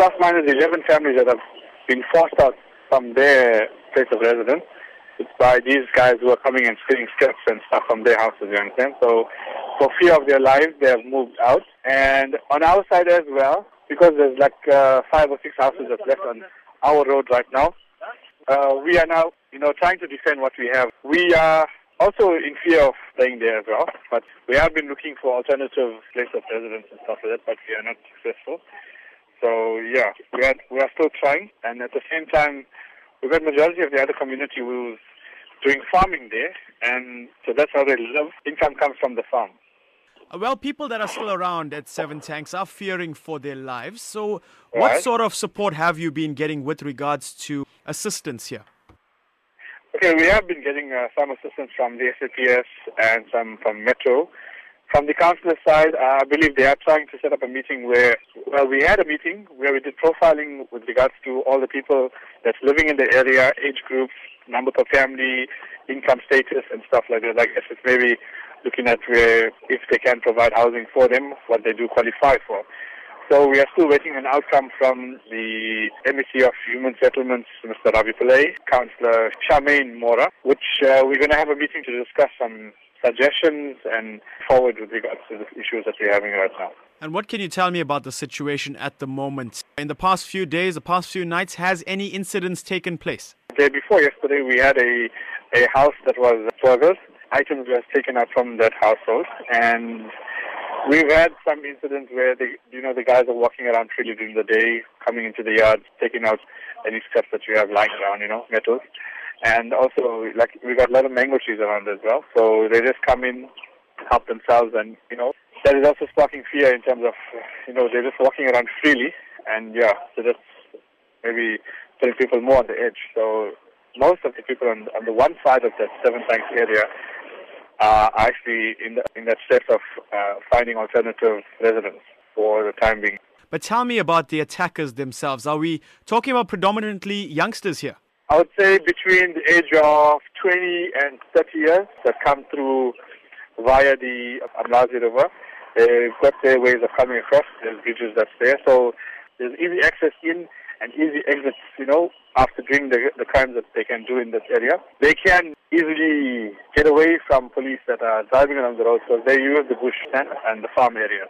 plus minus 11 families that have been forced out from their place of residence by these guys who are coming and stealing skips and stuff from their houses, you understand? So for fear of their lives, they have moved out. And on our side as well, because there's like uh, five or six houses that's left on our road right now, uh, we are now, you know, trying to defend what we have. We are also in fear of staying there as well, but we have been looking for alternative place of residence and stuff like that, but we are not successful. So yeah, we are we are still trying, and at the same time, we've got majority of the other community who's doing farming there, and so that's how they live. Income comes from the farm. Uh, well, people that are still around at Seven Tanks are fearing for their lives. So, what Right. sort of support have you been getting with regards to assistance here? Okay, we have been getting uh, some assistance from the SAPS and some from Metro. From the councillor side, I believe they are trying to set up a meeting where, well, we had a meeting where we did profiling with regards to all the people that's living in the area, age groups, number per family, income status, and stuff like that. I guess it's maybe looking at where if they can provide housing for them, what they do qualify for. So we are still waiting an outcome from the MEC of Human Settlements, Mr. Ravi Pillay, Councillor Charmaine Mora, which uh, we're going to have a meeting to discuss some suggestions and forward with regards to the issues that we're having right now. And what can you tell me about the situation at the moment? In the past few days, the past few nights, has any incidents taken place? The day before yesterday, we had a, a house that was burgled. Items were taken out from that household, and we've had some incidents where the you know the guys are walking around freely during the day, coming into the yard, taking out any stuff that you have lying around, you know, metals. And also, like we got a lot of mango trees around as well, so they just come in, help themselves, and you know that is also sparking fear in terms of you know they're just walking around freely, and yeah, so that's maybe putting people more on the edge. So most of the people on, on the one side of that Seven Tanks area are actually in the, in that state of uh, finding alternative residence for the time being. But tell me about the attackers themselves. Are we talking about predominantly youngsters here? I would say between the age of 20 and 30 years that come through via the Umlazi River. They've got their ways of coming across. There's bridges that's there. So there's easy access in and easy exits, you know, after doing the, the crimes that they can do in this area. They can easily get away from police that are driving along the road because they use the bush and the farm areas.